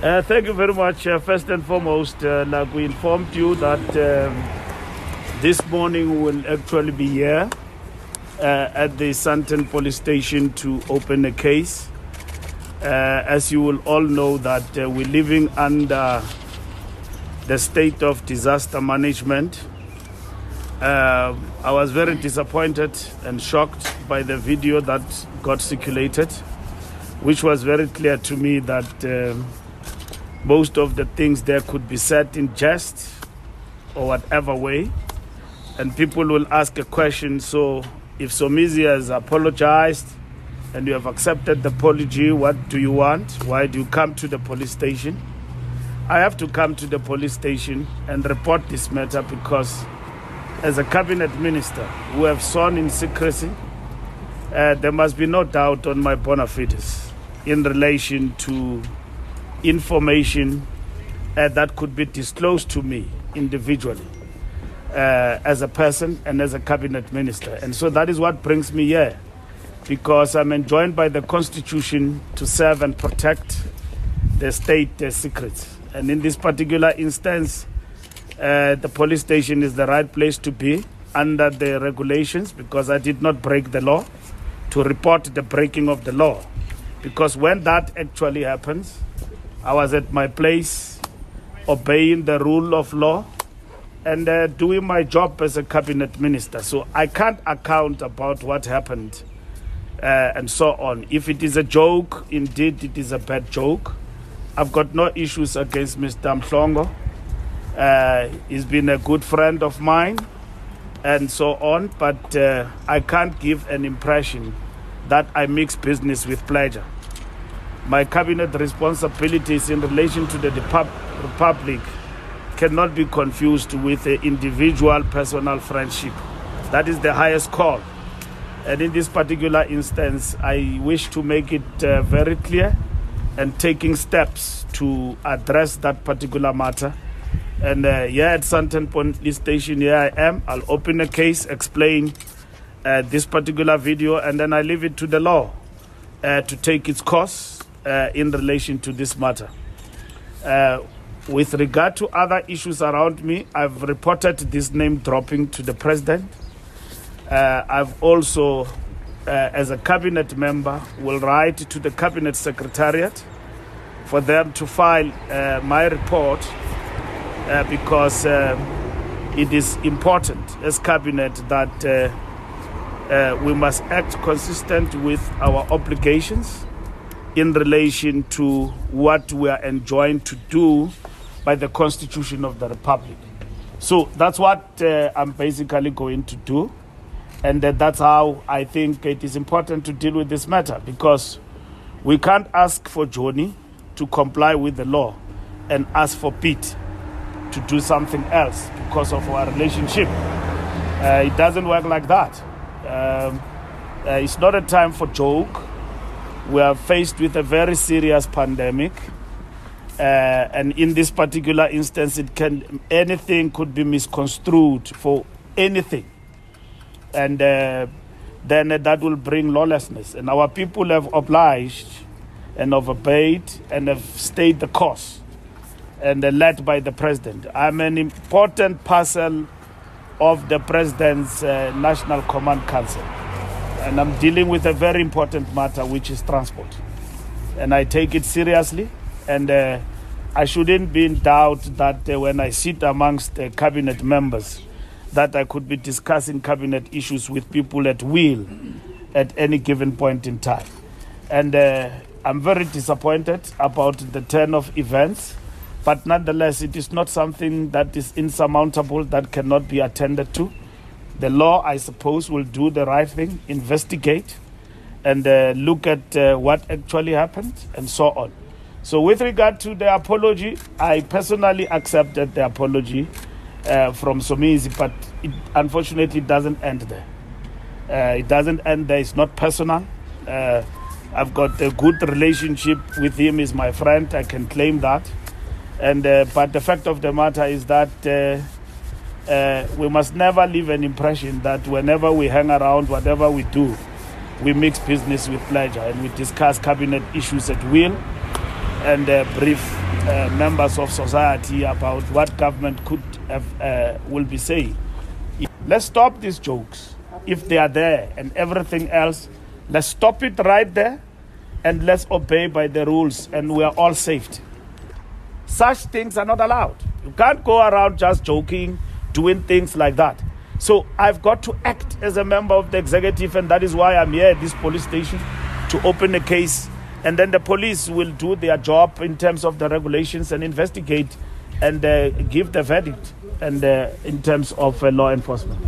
Uh, thank you very much. Uh, first and foremost, uh, like we informed you that um, this morning we will actually be here uh, at the Sandton police station to open a case. Uh, as you will all know that uh, we're living under the state of disaster management. I was very disappointed and shocked by the video that got circulated, which was very clear to me that um most of the things there could be said in jest or whatever way. And people will ask a question so, if Somizi has apologized and you have accepted the apology, what do you want? Why do you come to the police station? I have to come to the police station and report this matter because, as a cabinet minister who have sworn in secrecy, uh, there must be no doubt on my bona fides in relation to information uh, that could be disclosed to me individually uh, as a person and as a cabinet minister. And so that is what brings me here because I'm enjoined by the Constitution to serve and protect the state uh, secrets. And in this particular instance, uh, the police station is the right place to be under the regulations because I did not break the law to report the breaking of the law. Because when that actually happens, I was at my place obeying the rule of law and uh, doing my job as a cabinet minister. So I can't account about what happened uh, and so on. If it is a joke, indeed it is a bad joke. I've got no issues against Mr. Mhlongo. Uh, he's been a good friend of mine and so on, but uh, I can't give an impression that I mix business with pleasure. My cabinet responsibilities in relation to the Republic cannot be confused with an individual personal friendship. That is the highest call. And in this particular instance, I wish to make it uh, very clear and taking steps to address that particular matter. And uh, here at Sandton Police Station, here I am. I'll open a case, explain uh, this particular video, and then I leave it to the law uh, to take its course uh, in relation to this matter. Uh, with regard to other issues around me, I've reported this name dropping to the president. Uh, I've also, uh, as a cabinet member, will write to the cabinet secretariat for them to file uh, my report uh, because it is important as cabinet that we must act consistent with our obligations in relation to what we are enjoined to do by the Constitution of the Republic. So that's what uh, I'm basically going to do. And uh, that's how I think it is important to deal with this matter because we can't ask for Johnny to comply with the law and ask for Pete to do something else because of our relationship. Uh, it doesn't work like that. Um, uh, it's not a time for joke. We are faced with a very serious pandemic. Uh, and in this particular instance, it can anything could be misconstrued for anything, and uh, then that will bring lawlessness. And our people have obliged and have obeyed and have stayed the course, and uh, led by the president. I'm an important parcel of the president's uh, National Command Council, and I'm dealing with a very important matter, which is transport, and I take it seriously and uh, I shouldn't be in doubt that uh, when I sit amongst uh, cabinet members, that I could be discussing cabinet issues with people at will at any given point in time. And uh, I'm very disappointed about the turn of events, but nonetheless, it is not something that is insurmountable that cannot be attended to. The law, I suppose, will do the right thing, investigate, and uh, look at uh, what actually happened, and so on. So, with regard to the apology, I personally accepted the apology uh, from Somizi, but it unfortunately doesn't end there. Uh, it doesn't end there. It's not personal. Uh, I've got a good relationship with him. He's my friend. I can claim that. And uh, but the fact of the matter is that uh, we must never leave an impression that whenever we hang around, whatever we do, we mix business with pleasure and we discuss cabinet issues at will and uh, brief uh, members of society about what government could have, uh, will be saying. Let's stop these jokes if they are there and everything else. Let's stop it right there and let's obey by the rules and we are all saved. Such things are not allowed. You can't go around just joking, doing things like that. So I've got to act as a member of the executive, and that is why I'm here at this police station to open a case. And then the police will do their job in terms of the regulations and investigate and uh, give the verdict and uh, in terms of uh, law enforcement.